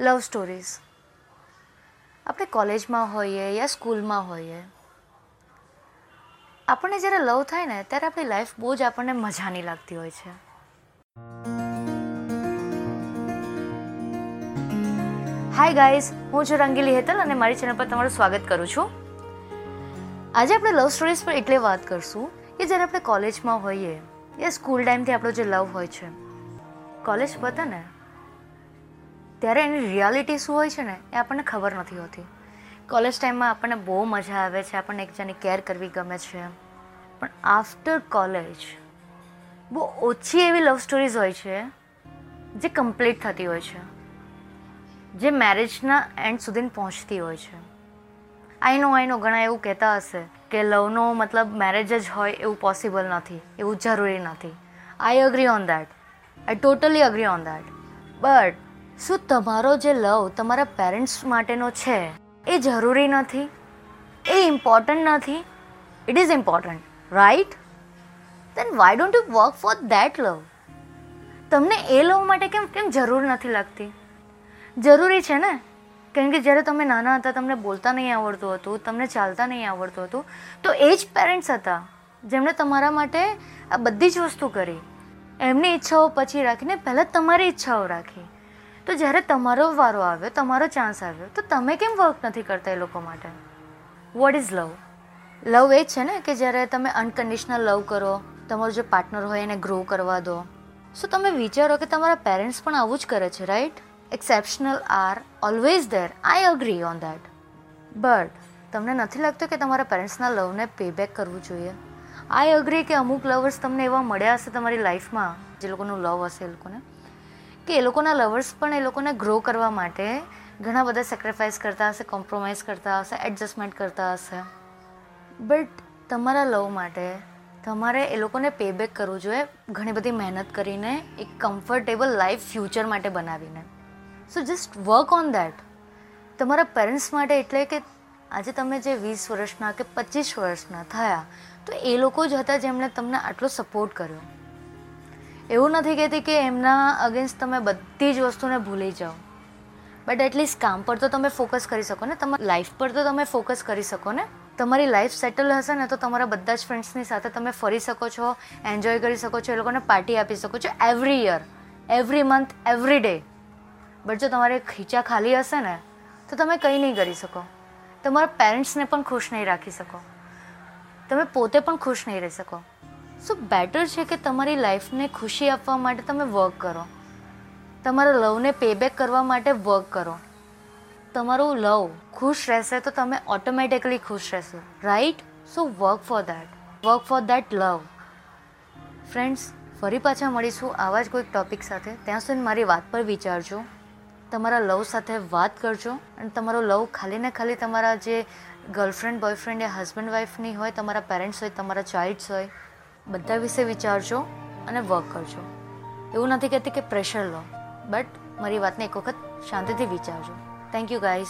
Love stories આપણે કોલેજમાં હોઈએ યા સ્કૂલમાં હોઈએ, આપણને જ્યારે લવ થાય ને, ત્યારે આપણી લાઈફ બહુ જ આપણને મજાની લાગતી હોય છે. હાય ગાઈઝ હું છું રંગીલી હેતલ અને મારી ચેનલ પર તમારું સ્વાગત કરું છું. આજે આપણે લવ સ્ટોરીઝ પર એટલે વાત કરશું કે જ્યારે આપણે કોલેજમાં હોઈએ, યા સ્કૂલ ટાઈમથી આપણો જે લવ હોય છે. કોલેજ પતે ને ત્યારે એની રિયાલિટી શું હોય છે ને, એ આપણને ખબર નથી હોતી. કોલેજ ટાઈમમાં આપણને બહુ મજા આવે છે, આપણને એકબીજાની કેર કરવી ગમે છે. પણ આફ્ટર કોલેજ બહુ ઓછી એવી લવ સ્ટોરીઝ હોય છે, જે કમ્પ્લીટ થતી હોય છે. જે મેરેજના એન્ડ સુધી પહોંચતી હોય છે. આઈ નો આઈ નો ઘણા એવું કહેતા હશે કે લવનો મતલબ મેરેજ જ હોય એવું પોસિબલ નથી, એવું જરૂરી નથી. I agree on that I totally agree on that but શું તમારો જે લવ તમારા પેરેન્ટ્સ માટેનો છે, એ જરૂરી નથી? એ ઇમ્પોર્ટન્ટ નથી? It is important right then why don't you work for that love તમને એ લવ માટે કેમ કેમ જરૂર નથી લાગતી? જરૂરી છે ને? કેમ કે જ્યારે તમે નાના હતા, તમને બોલતા નહીં આવડતું હતું, તમને ચાલતા નહીં આવડતું હતું, તો એ જ પેરેન્ટ્સ હતા, જેમણે તમારા માટે આ બધી જ વસ્તુ કરી. એમની ઈચ્છાઓ પછી રાખીને પહેલાં તમારી ઈચ્છાઓ રાખી. તો જ્યારે તમારો વારો આવ્યો, તમારો ચાન્સ આવ્યો, તો તમે કેમ વર્ક નથી કરતા એ લોકો માટે? વોટ ઇઝ લવ લવ એ છે ને કે જ્યારે તમે અનકન્ડિશનલ લવ કરો, તમારો જે પાર્ટનર હોય એને ગ્રો કરવા દો. સો તમે વિચારો કે તમારા પેરેન્ટ્સ પણ આવું જ કરે છે right exceptional are always there I agree on that but તમને નથી લાગતું કે તમારા પેરેન્ટ્સના લવને પેબેક કરવું જોઈએ? આઈ અગ્રી કે અમુક લવર્સ તમને એવા મળ્યા હશે તમારી લાઈફમાં જે લોકોનું લવ હશે એ લોકોને. કે એ લોકોના લવર્સ પણ એ લોકોને ગ્રો કરવા માટે ઘણા બધા સેક્રિફાઈસ કરતા હશે કોમ્પ્રોમાઇઝ કરતા હશે એડજસ્ટમેન્ટ કરતા હશે. બટ તમારા લવ માટે તમારે એ લોકોને પેબેક કરવું જોઈએ, ઘણી બધી મહેનત કરીને એક કમ્ફર્ટેબલ લાઈફ ફ્યુચર માટે બનાવીને. So just work on that તમારા પેરેન્ટ્સ માટે એટલે કે આજે તમે જે વીસ વર્ષના કે પચીસ વર્ષના થયા, તો એ લોકો જ હતા જેમણે તમને આટલો સપોર્ટ કર્યો. એવું નથી કહેતી કે એમના અગેન્સ્ટ તમે બધી જ વસ્તુને ભૂલી જાઓ. બટ એટલીસ્ટ કામ પર તો તમે ફોકસ કરી શકો ને. તમારી લાઈફ પર તો તમે ફોકસ કરી શકો ને. તમારી લાઈફ સેટલ હશે ને તો તમારા બધા જ ફ્રેન્ડ્સની સાથે તમે ફરી શકો છો એન્જોય કરી શકો છો, એ લોકોને પાર્ટી આપી શકો છો every year every month every day but જો તમારે ખીચા ખાલી હશે ને, તો તમે કંઈ નહીં કરી શકો. તમારા પેરેન્ટ્સને પણ ખુશ નહીં રાખી શકો. તમે પોતે પણ ખુશ નહીં રહી શકો. સો બેટર છે કે તમારી લાઈફને ખુશી આપવા માટે તમે વર્ક કરો. તમારા લવને પેબેક કરવા માટે વર્ક કરો. તમારું લવ ખુશ રહેશે તો તમે ઓટોમેટિકલી ખુશ રહેશો. Right so work for that work for that love friends ફરી પાછા મળીશું આવા જ કોઈક ટોપિક સાથે. ત્યાં સુધી મારી વાત પર વિચારજો. તમારા લવ સાથે વાત કરજો અને તમારો લવ ખાલી ને ખાલી તમારા જે ગર્લફ્રેન્ડ બોયફ્રેન્ડ યા હસબન્ડ વાઈફની હોય, તમારા પેરેન્ટ્સ હોય, તમારા ચાઇલ્ડ્સ હોય બધા વિશે વિચારજો અને વર્ક કરજો. એવું નથી કહેતી કે પ્રેશર લો બટ મારી વાતને એક વખત શાંતિથી વિચારજો. Thank you guys